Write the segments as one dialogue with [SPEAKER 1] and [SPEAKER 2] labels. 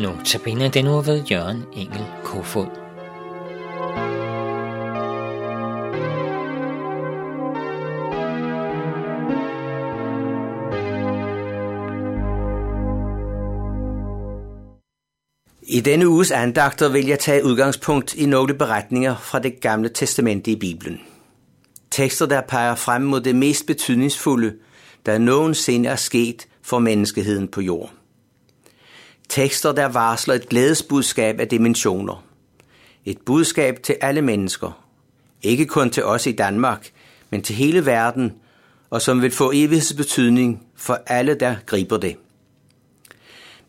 [SPEAKER 1] Nu tabiner den nu ved Jørgen Engel Kofod.
[SPEAKER 2] I denne uges andagter vil jeg tage udgangspunkt i nogle beretninger fra det gamle testamente i Bibelen. Tekster, der peger frem mod det mest betydningsfulde, der nogensinde er sket for menneskeheden på jord. Tekster, der varsler et glædesbudskab af dimensioner. Et budskab til alle mennesker. Ikke kun til os i Danmark, men til hele verden, og som vil få evighedsbetydning for alle, der griber det.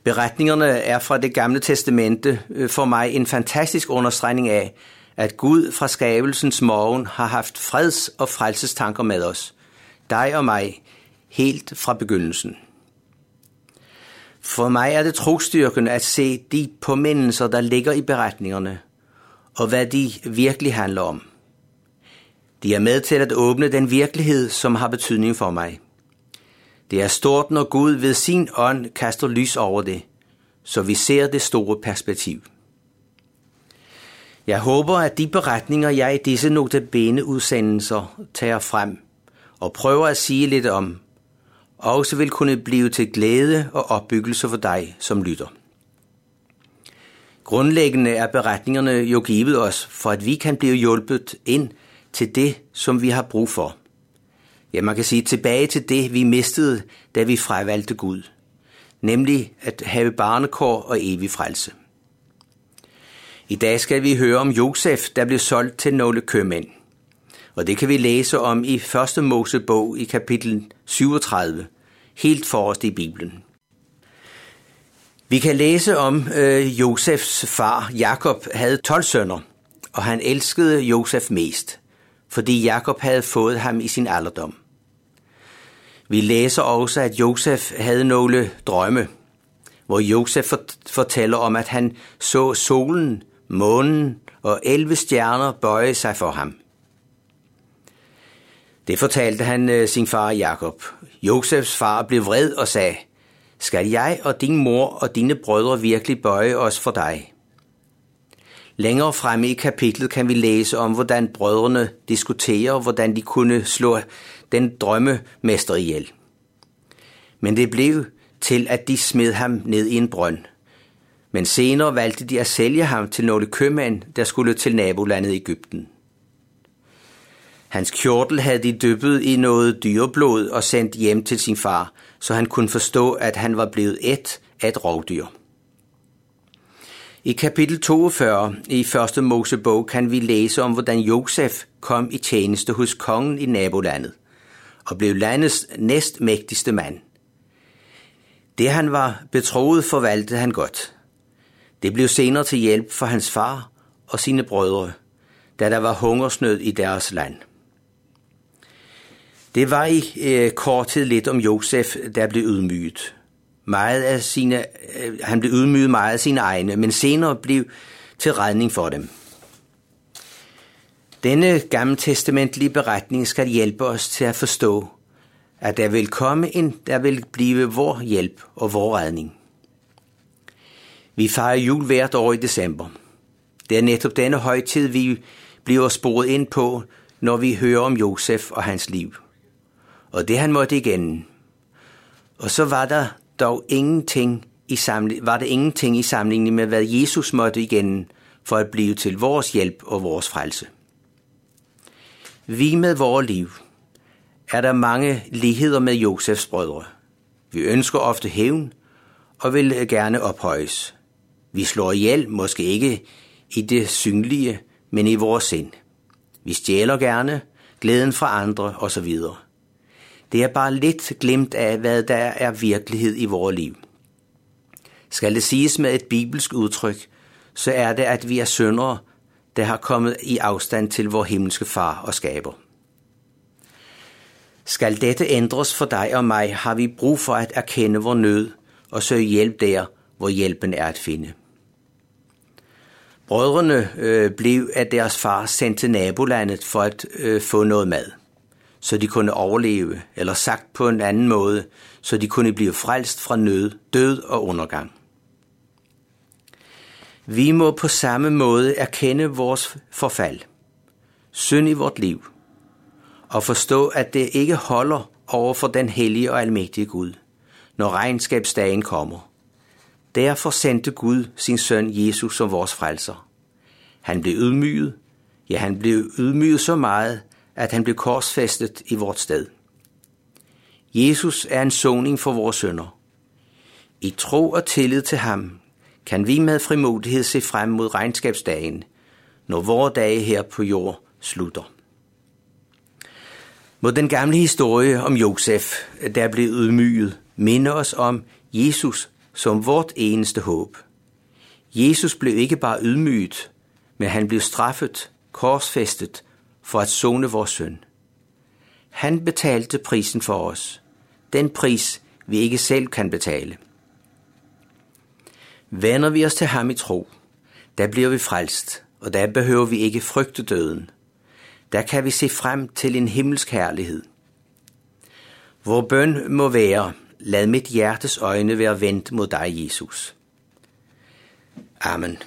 [SPEAKER 2] Beretningerne er fra det gamle testamente øh, for mig en fantastisk understregning af, at Gud fra skabelsens morgen har haft freds- og frelsestanker med os, dig og mig, helt fra begyndelsen. For mig er det trostyrken at se de påmindelser, der ligger i beretningerne, og hvad de virkelig handler om. De er med til at åbne den virkelighed, som har betydning for mig. Det er stort, når Gud ved sin ånd kaster lys over det, så vi ser det store perspektiv. Jeg håber, at de beretninger, jeg i disse notabene udsendelser tager frem og prøver at sige lidt om, også vil kunne blive til glæde og opbyggelse for dig, som lytter. Grundlæggende er beretningerne jo givet os, for at vi kan blive hjulpet ind til det, som vi har brug for. Ja, man kan sige tilbage til det, vi mistede, da vi fravalgte Gud. Nemlig at have barnekår og evig frelse. I dag skal vi høre om Josef, der blev solgt til nogle købmænd. Og det kan vi læse om i 1. Mosebog i kapitel 37, helt forrest i Bibelen. Vi kan læse om øh, Josefs far, Jakob, havde 12 sønner, og han elskede Josef mest, fordi Jakob havde fået ham i sin alderdom. Vi læser også, at Josef havde nogle drømme, hvor Josef fortæller om, at han så solen, månen og 11 stjerner bøje sig for ham. Det fortalte han øh, sin far Jakob. Josefs far blev vred og sagde, skal jeg og din mor og dine brødre virkelig bøje os for dig? Længere fremme i kapitlet kan vi læse om, hvordan brødrene diskuterer, hvordan de kunne slå den drømmemester ihjel. Men det blev til, at de smed ham ned i en brønd. Men senere valgte de at sælge ham til nogle købmænd, der skulle til nabolandet Ægypten. Hans kjortel havde de dyppet i noget dyreblod og sendt hjem til sin far, så han kunne forstå, at han var blevet et af et rovdyr. I kapitel 42 i første Mosebog kan vi læse om, hvordan Josef kom i tjeneste hos kongen i nabolandet og blev landets næstmægtigste mand. Det han var betroet forvaltede han godt. Det blev senere til hjælp for hans far og sine brødre, da der var hungersnød i deres land. Det var i øh, korthed lidt om Josef, der blev ydmyget. Meget af sine, øh, han blev ydmyget meget af sine egne, men senere blev til redning for dem. Denne gammeltestamentlige beretning skal hjælpe os til at forstå, at der vil komme en, der vil blive vor hjælp og vor redning. Vi fejrer jul hvert år i december. Det er netop denne højtid, vi bliver sporet ind på, når vi hører om Josef og hans liv og det han måtte igen. Og så var der dog ingenting i samling, var der ingenting i sammenligning med, hvad Jesus måtte igen for at blive til vores hjælp og vores frelse. Vi med vores liv er der mange ligheder med Josefs brødre. Vi ønsker ofte hævn og vil øh, gerne ophøjes. Vi slår ihjel, måske ikke i det synlige, men i vores sind. Vi stjæler gerne glæden fra andre osv. Det er bare lidt glemt af, hvad der er virkelighed i vores liv. Skal det siges med et bibelsk udtryk, så er det, at vi er syndere, der har kommet i afstand til vor himmelske far og skaber. Skal dette ændres for dig og mig, har vi brug for at erkende vor nød og søge hjælp der, hvor hjælpen er at finde. Brødrene øh, blev af deres far sendt til nabolandet for at øh, få noget mad så de kunne overleve, eller sagt på en anden måde, så de kunne blive frelst fra nød, død og undergang. Vi må på samme måde erkende vores forfald, synd i vort liv, og forstå, at det ikke holder over for den hellige og almægtige Gud, når regnskabsdagen kommer. Derfor sendte Gud sin søn Jesus som vores frelser. Han blev ydmyget, ja han blev ydmyget så meget, at han blev korsfæstet i vort sted. Jesus er en soning for vores sønder. I tro og tillid til ham kan vi med frimodighed se frem mod regnskabsdagen, når vores dage her på jord slutter. Må den gamle historie om Josef, der blev ydmyget, minde os om Jesus som vort eneste håb. Jesus blev ikke bare ydmyget, men han blev straffet, korsfæstet for at zone vores søn. Han betalte prisen for os. Den pris, vi ikke selv kan betale. Vender vi os til ham i tro, der bliver vi frelst, og der behøver vi ikke frygte døden. Der kan vi se frem til en himmelsk herlighed. Vor bøn må være, lad mit hjertes øjne være vendt mod dig, Jesus. Amen.